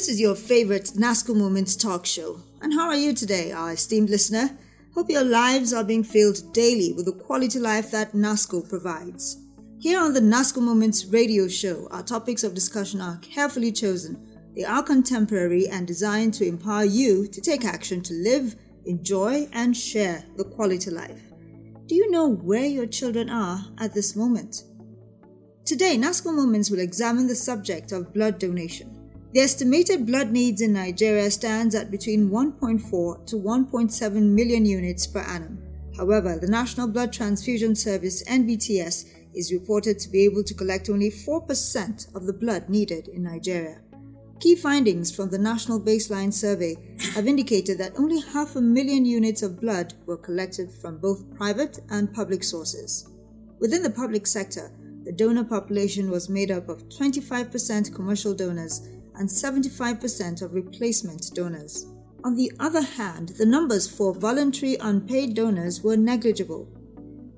This is your favorite NASCO Moments talk show. And how are you today, our esteemed listener? Hope your lives are being filled daily with the quality life that NASCO provides. Here on the NASCO Moments radio show, our topics of discussion are carefully chosen. They are contemporary and designed to empower you to take action to live, enjoy, and share the quality life. Do you know where your children are at this moment? Today, NASCO Moments will examine the subject of blood donation. The estimated blood needs in Nigeria stands at between 1.4 to 1.7 million units per annum. However, the National Blood Transfusion Service NBTS is reported to be able to collect only 4% of the blood needed in Nigeria. Key findings from the National Baseline Survey have indicated that only half a million units of blood were collected from both private and public sources. Within the public sector, the donor population was made up of 25% commercial donors and 75% of replacement donors. On the other hand, the numbers for voluntary unpaid donors were negligible.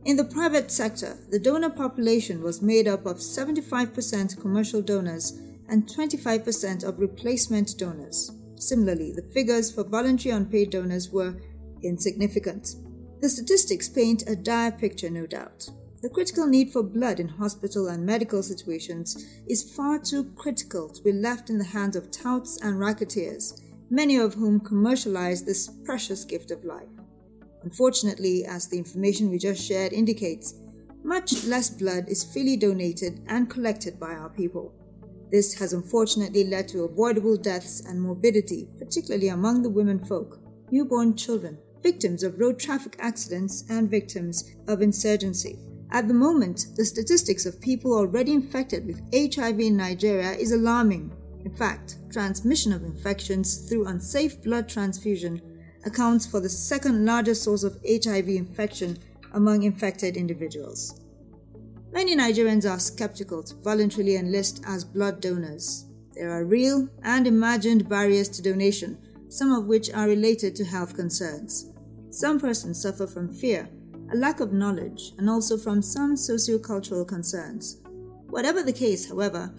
In the private sector, the donor population was made up of 75% commercial donors and 25% of replacement donors. Similarly, the figures for voluntary unpaid donors were insignificant. The statistics paint a dire picture, no doubt. The critical need for blood in hospital and medical situations is far too critical to be left in the hands of touts and racketeers, many of whom commercialize this precious gift of life. Unfortunately, as the information we just shared indicates, much less blood is freely donated and collected by our people. This has unfortunately led to avoidable deaths and morbidity, particularly among the women folk, newborn children, victims of road traffic accidents, and victims of insurgency. At the moment, the statistics of people already infected with HIV in Nigeria is alarming. In fact, transmission of infections through unsafe blood transfusion accounts for the second largest source of HIV infection among infected individuals. Many Nigerians are skeptical to voluntarily enlist as blood donors. There are real and imagined barriers to donation, some of which are related to health concerns. Some persons suffer from fear a lack of knowledge, and also from some sociocultural concerns. Whatever the case, however,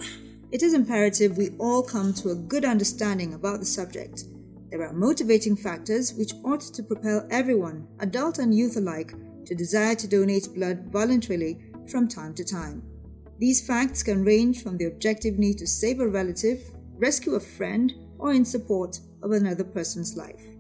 it is imperative we all come to a good understanding about the subject. There are motivating factors which ought to propel everyone, adult and youth alike, to desire to donate blood voluntarily from time to time. These facts can range from the objective need to save a relative, rescue a friend, or in support of another person's life.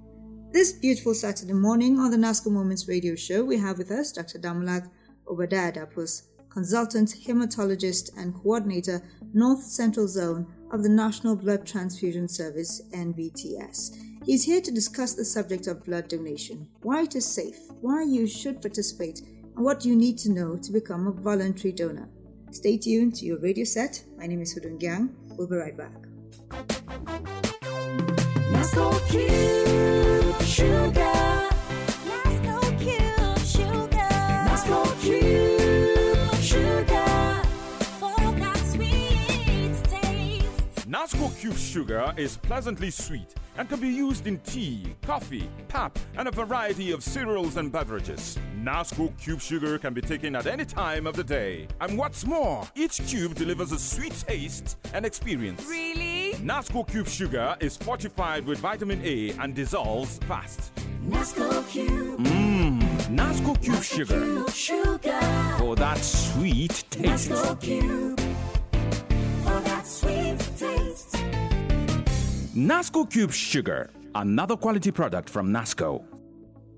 This beautiful Saturday morning on the NASCO Moments radio show, we have with us Dr. Damulak Obadiah Dapus, consultant hematologist and coordinator, North Central Zone of the National Blood Transfusion Service, NBTS. He's here to discuss the subject of blood donation, why it is safe, why you should participate, and what you need to know to become a voluntary donor. Stay tuned to your radio set. My name is Hudun Gyang. We'll be right back. Nasco Cube Sugar is pleasantly sweet and can be used in tea, coffee, pap, and a variety of cereals and beverages. Nasco Cube Sugar can be taken at any time of the day. And what's more, each cube delivers a sweet taste and experience. Really? Nasco Cube Sugar is fortified with vitamin A and dissolves fast. Nasco Cube. Mmm, Nasco Cube Sugar Cube Sugar. for that sweet taste. Nasco Cube. For that sweet taste. Nasco Cube Sugar, another quality product from Nasco.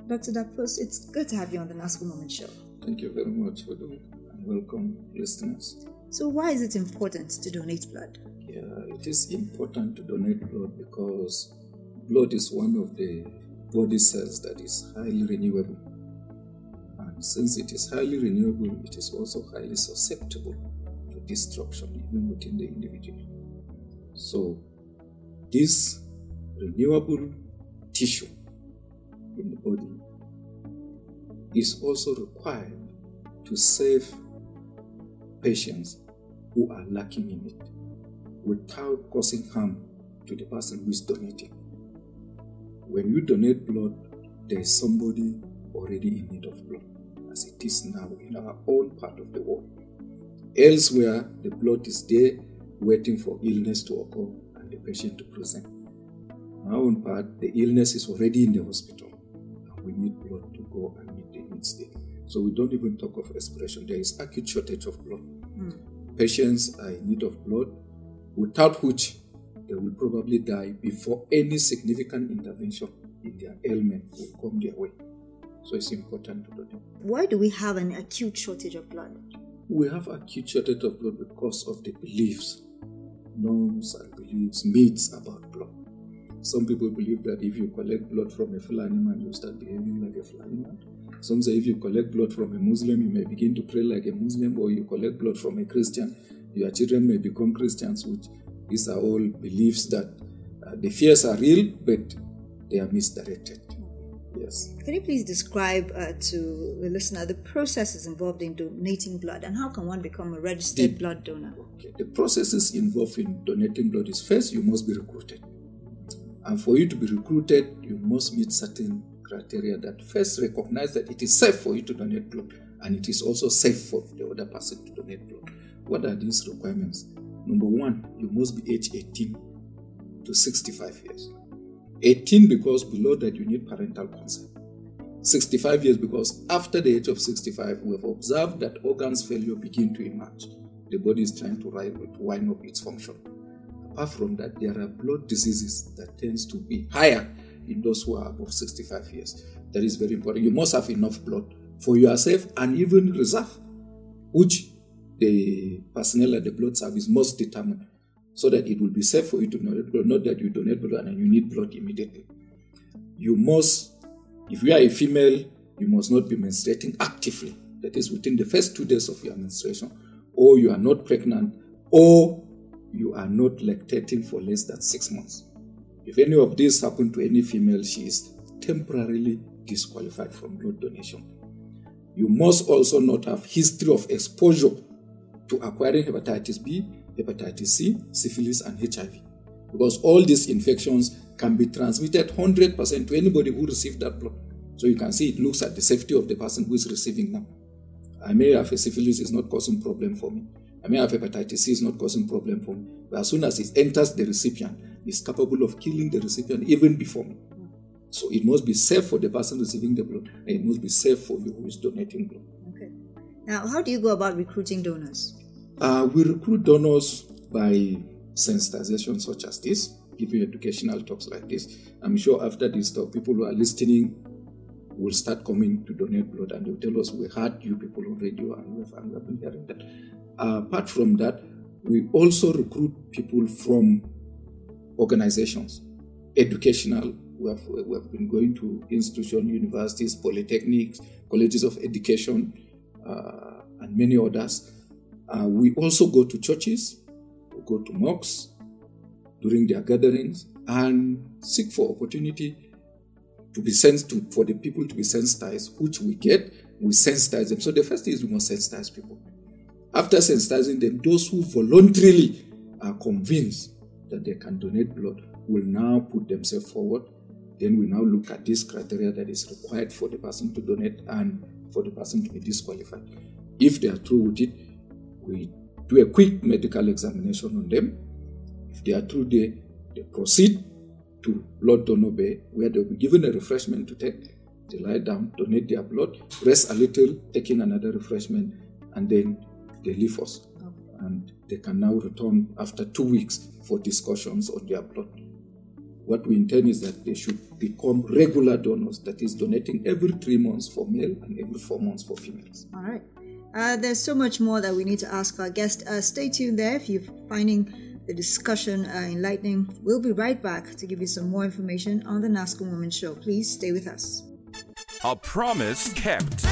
Dr. Dapus, it's good to have you on the NASCO Moment Show. Thank you very much for the and welcome listeners. So, why is it important to donate blood? Yeah, it is important to donate blood because blood is one of the body cells that is highly renewable. And since it is highly renewable, it is also highly susceptible to destruction even within the individual. So, this renewable tissue in the body is also required to save patients who are lacking in it without causing harm to the person who is donating. When you donate blood, there is somebody already in need of blood, as it is now in our own part of the world. Elsewhere, the blood is there waiting for illness to occur, and the patient to present. On our own part, the illness is already in the hospital, and we need blood to go and meet the needs there. So we don't even talk of respiration. There is acute shortage of blood. Hmm. Patients are in need of blood, without which they will probably die before any significant intervention in their ailment will come their way. So it's important to donate. Why do we have an acute shortage of blood? We have acute shortage of blood because of the beliefs, norms and beliefs, myths about blood. Some people believe that if you collect blood from a Fulani animal, you start behaving like a Fulani man. Some say if you collect blood from a Muslim, you may begin to pray like a Muslim, or you collect blood from a Christian, your children may become Christians, which these are all beliefs that uh, the fears are real, but they are misdirected. Yes. Can you please describe uh, to the listener the processes involved in donating blood and how can one become a registered The- blood donor? Okay. The processes involved in donating blood is first you must be recruited. And for you to be recruited, you must meet certain criteria that first recognize that it is safe for you to donate blood and it is also safe for the other person to donate blood. What are these requirements? Number one, you must be age 18 to 65 years. 18 because below that you need parental consent. 65 years because after the age of 65, we have observed that organs failure begin to emerge. The body is trying to wind up its function. Apart from that, there are blood diseases that tends to be higher in those who are above 65 years. That is very important. You must have enough blood for yourself and even reserve, which the personnel at the blood service must determine so that it will be safe for you to donate blood, not that you donate blood and you need blood immediately. You must, if you are a female, you must not be menstruating actively. That is within the first two days of your menstruation, or you are not pregnant, or you are not lactating for less than six months. If any of this happen to any female, she is temporarily disqualified from blood donation. You must also not have history of exposure to acquiring hepatitis B, hepatitis C, syphilis, and HIV. Because all these infections can be transmitted 100% to anybody who received that blood. So you can see it looks at the safety of the person who is receiving now. I may have a syphilis, it's not causing problem for me. I may have hepatitis C, it's not causing problem for me. But as soon as it enters the recipient, it's capable of killing the recipient even before me. So it must be safe for the person receiving the blood, and it must be safe for you who is donating blood. Okay. Now, how do you go about recruiting donors? Uh, we recruit donors by sensitization such as this, giving educational talks like this. I'm sure after this talk, people who are listening will start coming to donate blood and they'll tell us we heard you people on radio and we have, and we have been hearing that. Uh, apart from that, we also recruit people from organizations, educational. We have, we have been going to institutions, universities, polytechnics, colleges of education, uh, and many others. Uh, we also go to churches, we go to mosques during their gatherings, and seek for opportunity to be sent to for the people to be sensitized, which we get, we sensitize them. So the first thing is we must sensitize people. After sensitizing them, those who voluntarily are convinced that they can donate blood will now put themselves forward. Then we now look at this criteria that is required for the person to donate and for the person to be disqualified. If they are true with it, we do a quick medical examination on them. If they are true there, they proceed to blood donor bay where they'll be given a refreshment to take. They lie down, donate their blood, rest a little, taking another refreshment, and then they leave us. And they can now return after two weeks for discussions on their blood. What we intend is that they should become regular donors, that is, donating every three months for male and every four months for females. All right. Uh, there's so much more that we need to ask our guest. Uh, stay tuned there if you're finding the discussion uh, enlightening. We'll be right back to give you some more information on the NASCO Moment Show. Please stay with us. A promise kept.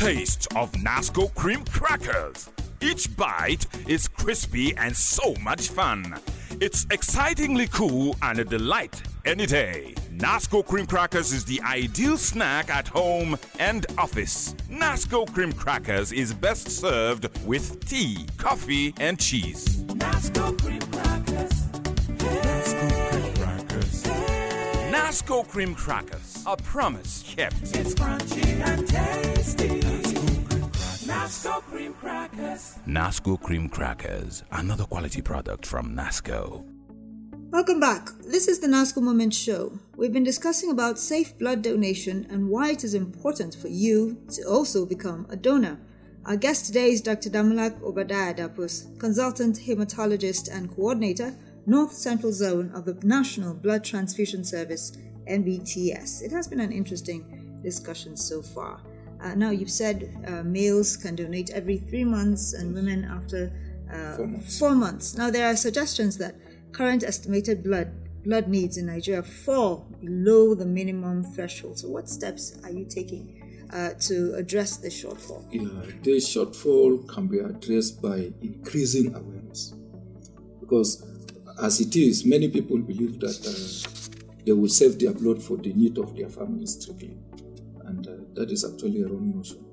Taste of Nasco cream crackers. Each bite is crispy and so much fun. It's excitingly cool and a delight any day. Nasco cream crackers is the ideal snack at home and office. Nasco cream crackers is best served with tea, coffee, and cheese. Nasco cream crackers. Nasco cream crackers. A promise kept. It's crunchy and tasty. Nasco cream crackers. Nasco cream crackers, another quality product from Nasco. Welcome back. This is the NASCO Moment Show. We've been discussing about safe blood donation and why it is important for you to also become a donor. Our guest today is Dr. Damulak Obadiah Dapus, consultant hematologist and coordinator, North Central Zone of the National Blood Transfusion Service, NBTS. It has been an interesting discussion so far. Uh, now, you've said uh, males can donate every three months and women after uh, Four months. four months. Now, there are suggestions that current estimated blood blood needs in Nigeria fall below the minimum threshold. So, what steps are you taking uh, to address this shortfall? Yeah, this shortfall can be addressed by increasing awareness. Because as it is, many people believe that uh, they will save their blood for the need of their family strictly. And uh, that is actually a wrong notion.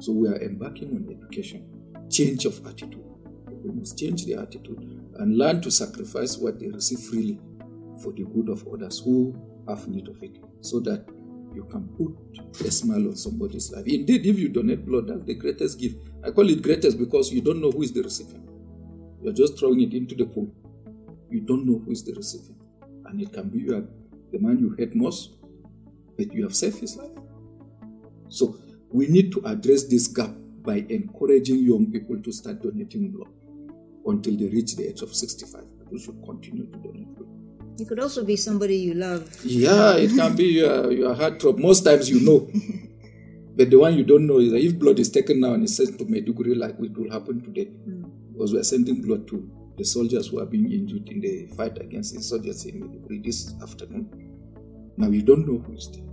So we are embarking on education, change of attitude. We must change their attitude and learn to sacrifice what they receive freely for the good of others who have need of it, so that you can put a smile on somebody's life. Indeed, if you donate blood, that's the greatest gift. I call it greatest because you don't know who is the recipient. You're just throwing it into the pool. You don't know who is the recipient. And it can be you are the man you hate most, but you have saved his life. So we need to address this gap by encouraging young people to start donating blood until they reach the age of 65. People should continue to donate blood. It could also be somebody you love. Yeah, it can be your, your heartthrob. Most times you know. but the one you don't know is that if blood is taken now and it's sent to Maiduguri, like it will happen today, hmm. because we are sending blood to the soldiers who are being injured in the fight against insurgency in this afternoon. Now you don't know who is there.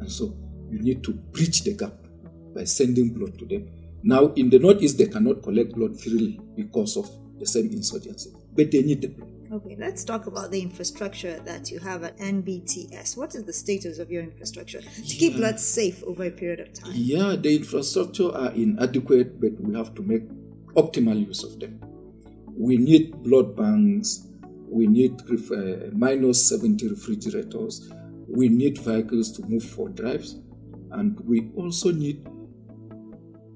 And so you need to bridge the gap by sending blood to them. Now, in the Northeast, they cannot collect blood freely because of the same insurgency, but they need the blood. Okay, let's talk about the infrastructure that you have at NBTS. What is the status of your infrastructure to keep blood safe over a period of time? Yeah, the infrastructure are inadequate, but we have to make optimal use of them. We need blood banks. We need uh, minus 70 refrigerators. We need vehicles to move for drives. And we also need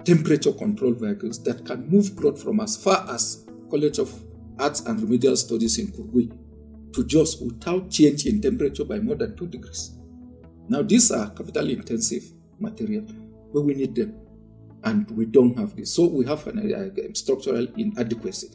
temperature control vehicles that can move blood from as far as College of Arts and Remedial Studies in Kurgwi to Jos without change in temperature by more than 2 degrees. Now, these are capital intensive material, but we need them. And we don't have this. So we have an uh, structural inadequacy,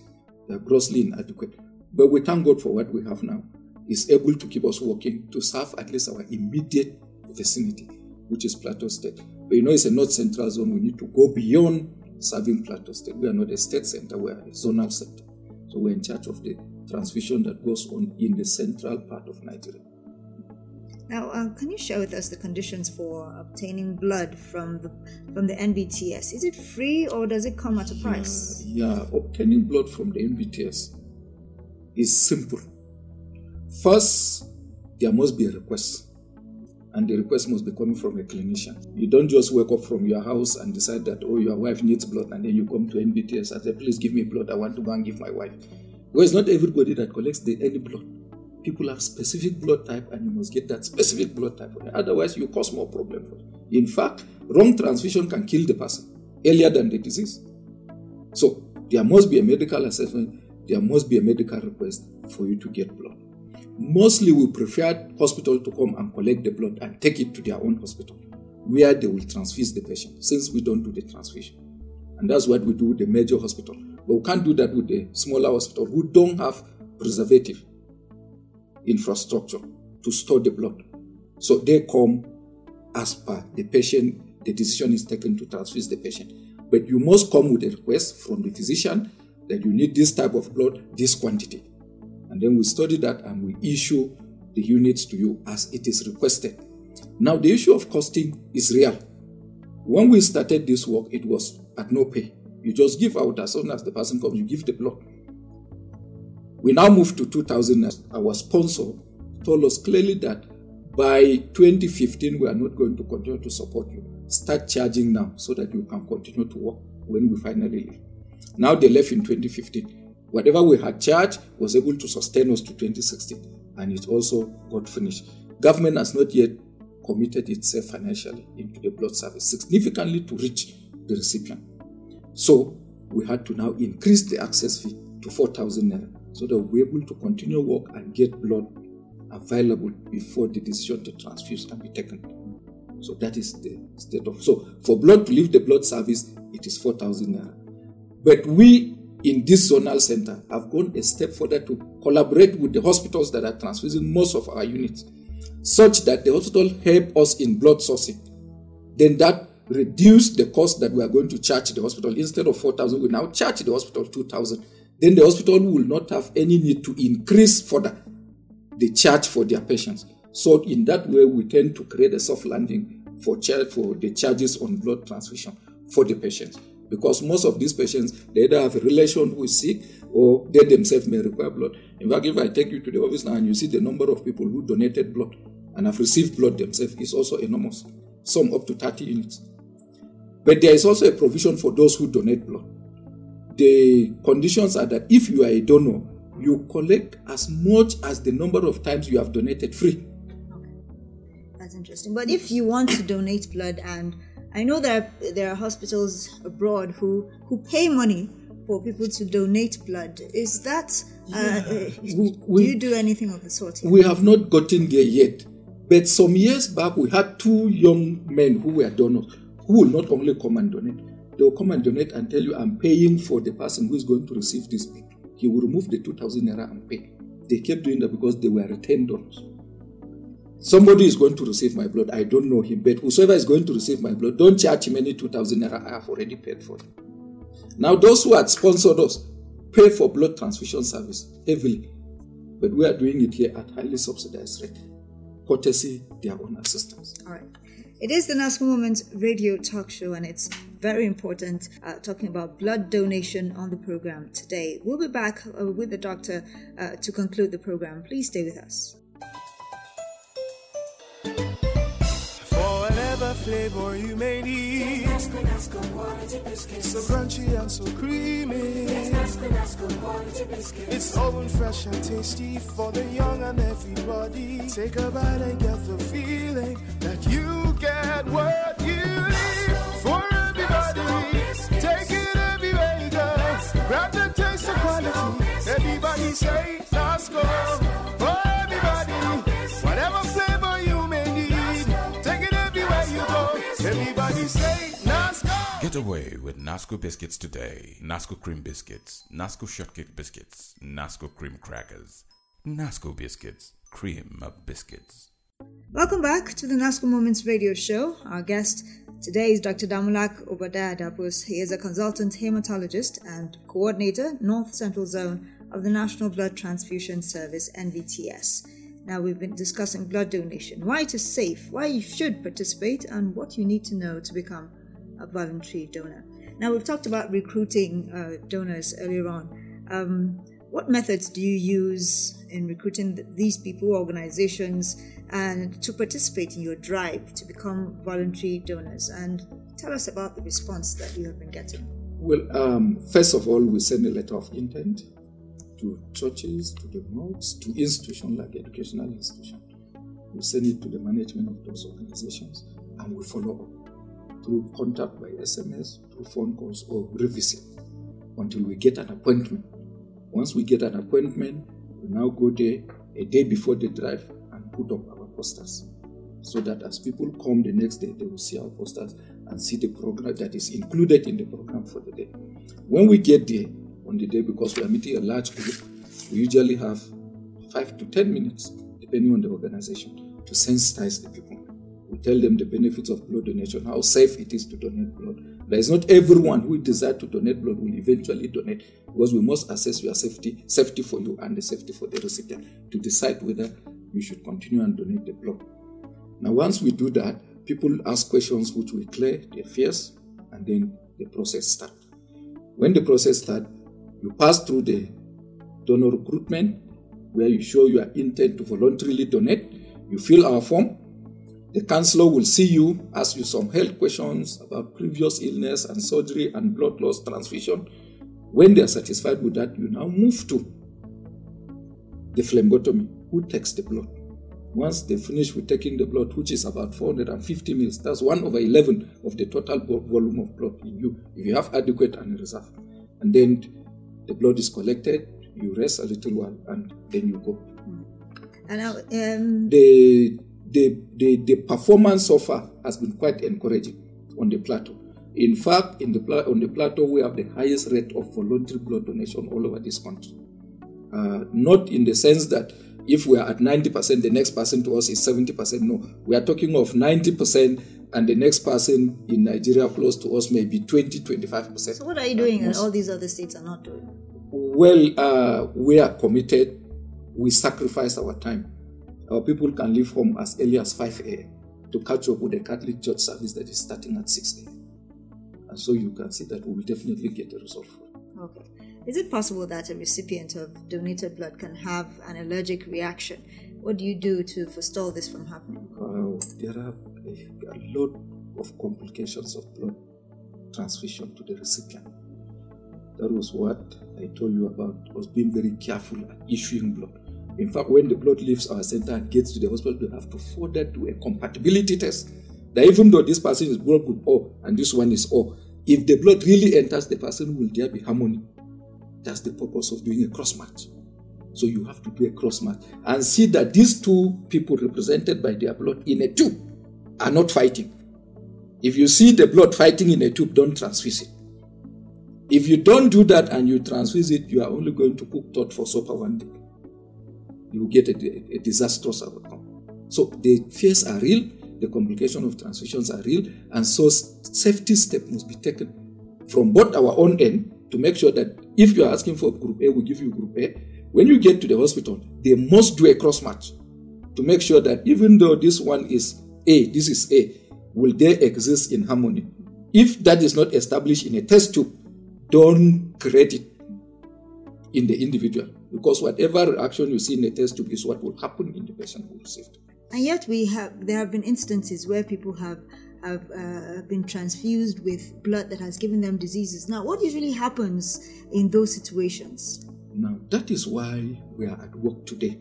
Uh, grossly inadequate. But we thank God for what we have now. Is able to keep us working to serve at least our immediate vicinity, which is Plateau State. But you know, it's a North Central zone. We need to go beyond serving Plateau State. We are not a state center, we are a zonal center. So we're in charge of the transfusion that goes on in the central part of Nigeria. Now, uh, can you share with us the conditions for obtaining blood from the from the NBTS? Is it free or does it come at a price? Yeah, obtaining blood from the NBTS is simple. First, there must be a request, and the request must be coming from a clinician. You don't just wake up from your house and decide that, oh, your wife needs blood, and then you come to NBTS and say, please give me blood, I want to go and give my wife. Well, it's not everybody that collects the, any blood. People have specific blood type, and you must get that specific blood type. Otherwise, you cause more problem for them. In fact, wrong transfusion can kill the person earlier than the disease. So there must be a medical assessment, there must be a medical request for you to get blood. Mostly we prefer hospital to come and collect the blood and take it to their own hospital where they will transfuse the patient since we don't do the transfusion. And that's what we do with the major hospital. But we can't do that with the smaller hospital who don't have preservative infrastructure to store the blood. So they come as per the patient, the decision is taken to transfuse the patient. But you must come with a request from the physician that you need this type of blood, this quantity. And then we study that and we issue the units to you as it is requested. Now, the issue of costing is real. When we started this work, it was at no pay. You just give out as soon as the person comes, you give the blood. We now moved to 2000. Our sponsor told us clearly that by 2015, we are not going to continue to support you. Start charging now so that you can continue to work when we finally leave. Now they left in 2015. Whatever we had charged was able to sustain us to 2016. and it also got finished. Government has not yet committed itself financially into the blood service significantly to reach the recipient. So we had to now increase the access fee to 4,000 naira so that we're able to continue work and get blood available before the decision to transfuse can be taken. So that is the state of. So for blood to leave the blood service, it is 4,000 naira. But we in this zonal center have gone a step further to collaborate with the hospitals that are transfusing most of our units, such that the hospital help us in blood sourcing. Then that reduce the cost that we are going to charge the hospital. Instead of 4,000, we now charge the hospital 2,000. Then the hospital will not have any need to increase further the charge for their patients. So in that way, we tend to create a soft landing for charge for the charges on blood transfusion for the patients. Because most of these patients, they either have a relation who is sick or they themselves may require blood. In fact, if I take you to the office now and you see the number of people who donated blood and have received blood themselves is also enormous, some up to 30 units. But there is also a provision for those who donate blood. The conditions are that if you are a donor, you collect as much as the number of times you have donated free. That's interesting. But if you want to donate blood, and I know there are, there are hospitals abroad who who pay money for people to donate blood, is that uh, We- do you do anything of the sort? Here? We have not gotten there yet. But some years back, we had two young men who were donors who will not only come and donate, they will come and donate and tell you, I'm paying for the person who is going to receive this blood. He will remove the 2,000 naira and pay. They kept doing that because they were retained donors. Somebody is going to receive my blood. I don't know him, but whosoever is going to receive my blood, don't charge him any 2,000 naira. I have already paid for it. Now, those who had sponsored us pay for blood transfusion service heavily, but we are doing it here at highly subsidized rate, courtesy their own assistance. All right. It is the NASCO Moment radio talk show, and it's very important uh, talking about blood donation on the program today. We'll be back uh, with the doctor uh, to conclude the program. Please stay with us. For whatever flavor you may need. So crunchy and so creamy. It's oven fresh and tasty for the young and everybody. Take a bite and get the feeling that you get what you need. For everybody, take it everywhere you go. Grab the taste of quality. Everybody say Nasco. For everybody, whatever flavor you may need, take it everywhere you go. Everybody say Get away with Nasco biscuits today. Nasco cream biscuits, Nasco shortcake biscuits, Nasco cream crackers, Nasco biscuits, cream of biscuits. Welcome back to the NASCO Moments radio show. Our guest today is Dr. Damulak Obadiah Dapus. He is a consultant hematologist and coordinator, North Central Zone of the National Blood Transfusion Service, NBTS. Now, we've been discussing blood donation, why it is safe, why you should participate, and what you need to know to become a voluntary donor. Now, we've talked about recruiting uh, donors earlier on. Um, what methods do you use in recruiting th- these people, organizations, and to participate in your drive to become voluntary donors? And tell us about the response that you have been getting. Well, um, first of all, we send a letter of intent to churches, to the mosques, to institutions like educational institutions. We send it to the management of those organizations and we follow up through contact by SMS, through phone calls, or revisit until we get an appointment. Once we get an appointment, we now go there a day before the drive and put up our posters so that as people come the next day, they will see our posters and see the program that is included in the program for the day. When we get there on the day, because we are meeting a large group, we usually have five to ten minutes, depending on the organization, to sensitize the people. We tell them the benefits of blood donation, how safe it is to donate blood. There is not everyone who desire to donate blood will eventually donate because we must assess your safety, safety for you and the safety for the recipient to decide whether you should continue and donate the blood. Now, once we do that, people ask questions which we clear their fears, and then the process starts. When the process starts, you pass through the donor recruitment, where you show your intent to voluntarily donate. You fill our form. The counselor will see you, ask you some health questions about previous illness and surgery and blood loss transfusion. When they are satisfied with that, you now move to the phlebotomy, who takes the blood. Once they finish with taking the blood, which is about 450 mils, that's 1 over 11 of the total volume of blood in you, if you have adequate and reserve. And then the blood is collected, you rest a little while, and then you go. And now, um, The, the, the, the performance so far has been quite encouraging on the plateau. In fact, in the pla- on the plateau, we have the highest rate of voluntary blood donation all over this country. Uh, not in the sense that if we are at 90%, the next person to us is 70%. No, we are talking of 90%, and the next person in Nigeria close to us may be 20, 25%. so what are you doing that all these other states are not doing? Well, uh, we are committed. We sacrifice our time. Our people can leave home as early as 5 a.m. to catch up with the Catholic Church service that is starting at 6 a.m. And so you can see that we will definitely get a result for it. Okay. Is it possible that a recipient of donated blood can have an allergic reaction? What do you do to forestall this from happening? There are a, lot of complications of blood transfusion to the recipient. That was what I told you about was being very careful at issuing blood. In fact, when the blood leaves our center and gets to the hospital, we have to forward to a compatibility test. That even though this person is blood group O oh, and this one is O, if the blood really enters the person, will there be harmony? That's the purpose of doing a cross match. So you have to do a cross match and see that these two people represented by their blood in a tube are not fighting. If you see the blood fighting in a tube, don't transfuse it. If you don't do that and you transfuse it, you are only going to cook thought for supper one day. You will get a, a disastrous outcome. So the fears are real, the complications of transfusions are real, and so safety step must be taken from both our own end to make sure that if you are asking for group A, we give you group A. When you get to the hospital, they must do a cross match to make sure that even though this one is A, this is A, will they exist in harmony? If that is not established in a test tube, don't create it in the individual because whatever reaction you see in a test tube is what will happen in the patient who received. And yet, we have there have been instances where people have have uh, been transfused with blood that has given them diseases. Now, what usually happens in those situations? Now, that is why we are at work today.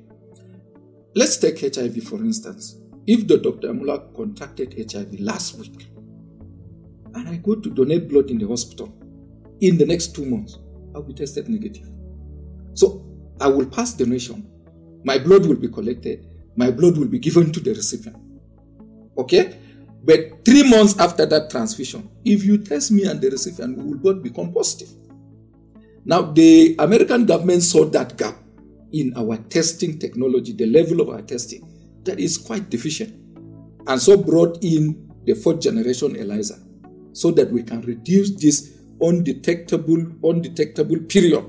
Let's take HIV for instance. If the Dr. Amula contracted HIV last week and I go to donate blood in the hospital in the next two months, I'll be tested negative. So I will pass donation. My blood will be collected. My blood will be given to the recipient. Okay? But three months after that transfusion, if you test me and the recipient, we will both become positive. Now, the American government saw that gap in our testing technology, the level of our testing, that is quite deficient, and so brought in the fourth generation ELISA so that we can reduce this undetectable, undetectable period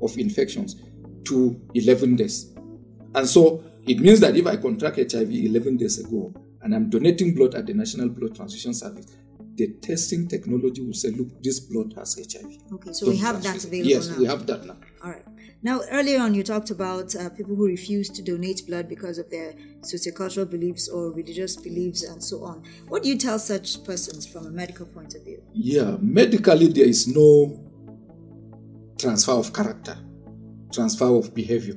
of infections to 11 days. And so it means that if I contract HIV 11 days ago and I'm donating blood at the National Blood Transfusion Service, the testing technology will say, look, this blood has HIV. Okay, so we Don't have that available Yes, now. we have that now. All right. Now, earlier on, you talked about uh, people who refuse to donate blood because of their sociocultural beliefs or religious beliefs and so on. What do you tell such persons from a medical point of view? Yeah, medically, there is no transfer of character, transfer of behavior.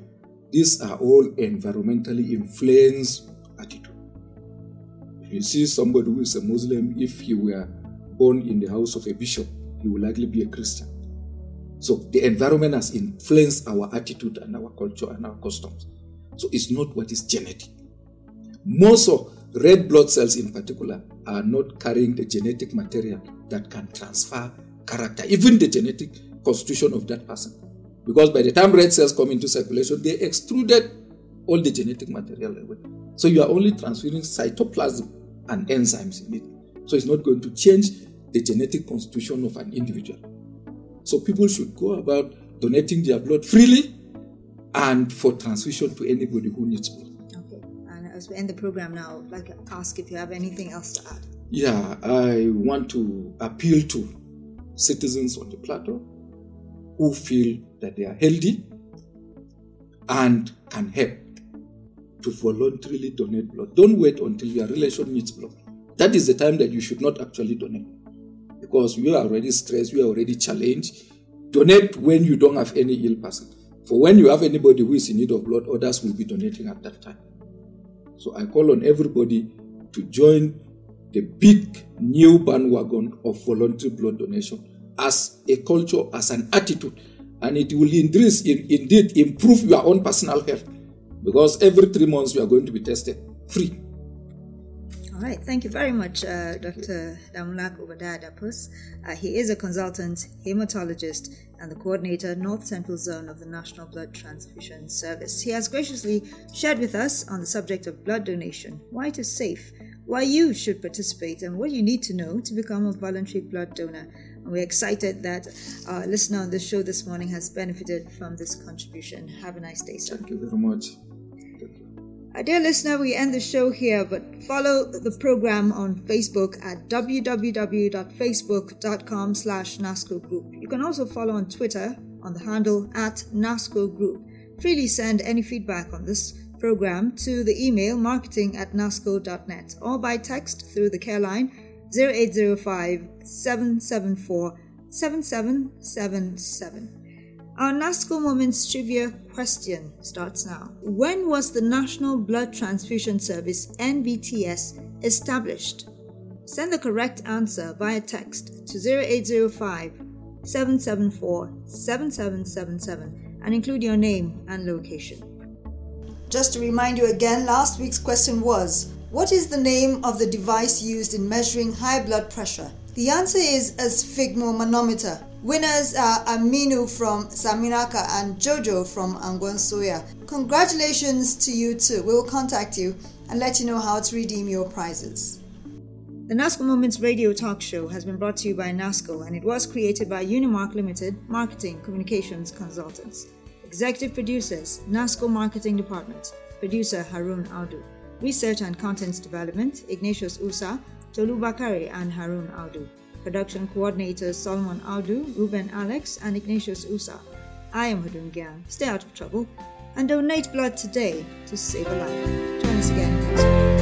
These are all environmentally influenced you see somebody who is a Muslim, if he were born in the house of a bishop, he will likely be a Christian. So the environment has influenced our attitude and our culture and our customs. So it's not what is genetic. Most of red blood cells in particular are not carrying the genetic material that can transfer character, even the genetic constitution of that person. Because by the time red cells come into circulation, they extruded all the genetic material away. So you are only transferring cytoplasm and enzymes in it. So it's not going to change the genetic constitution of an individual. So people should go about donating their blood freely and for transfusion to anybody who needs blood. Okay. And as we end the program now, I'd like to ask if you have anything else to add. Yeah, I want to appeal to citizens on the plateau who feel that they are healthy and can help to voluntarily donate blood. Don't wait until your relation needs blood. That is the time that you should not actually donate because you are already stressed, you are already challenged. Donate when you don't have any ill person. For when you have anybody who is in need of blood, others will be donating at that time. So I call on everybody to join the big new bandwagon of voluntary blood donation as a culture, as an attitude, and it will increase, indeed improve your own personal health because every three months you are going to be tested free. All right, thank you very much, uh, Dr. Damulak Obadiah. Uh, he is a consultant hematologist and the coordinator North Central Zone of the National Blood Transfusion Service. He has graciously shared with us on the subject of blood donation, why it is safe, why you should participate, and what you need to know to become a voluntary blood donor. And we're excited that our listener on this show this morning has benefited from this contribution. Have a nice day, sir. Thank you very much. Uh, dear listener, we end the show here, but follow the program on Facebook at www.facebook.com slash NASCO Group. You can also follow on Twitter on the handle at NASCO Group. Freely send any feedback on this program to the email marketing at nasco.net or by text through the care line 0805 774 7777. Our NASCO Moments trivia question starts now. When was the National Blood Transfusion Service NBTS established? Send the correct answer via text to 0805 774 7777 and include your name and location. Just to remind you again, last week's question was What is the name of the device used in measuring high blood pressure? The answer is a sphygmomanometer. Winners are Aminu from Saminaka and Jojo from Angwansoya. Congratulations to you too. We will contact you and let you know how to redeem your prizes. The NASCO Moments radio talk show has been brought to you by NASCO and it was created by Unimark Limited Marketing Communications Consultants. Executive producers, NASCO Marketing Department, producer Harun Audu. Research and Contents Development, Ignatius Usa, Tolu Bakari and Harun Audu. Production coordinators Solomon Audu, Ruben Alex, and Ignatius Usa. I am Hudun Gyang. Stay out of trouble and donate blood today to save a life. Join us again.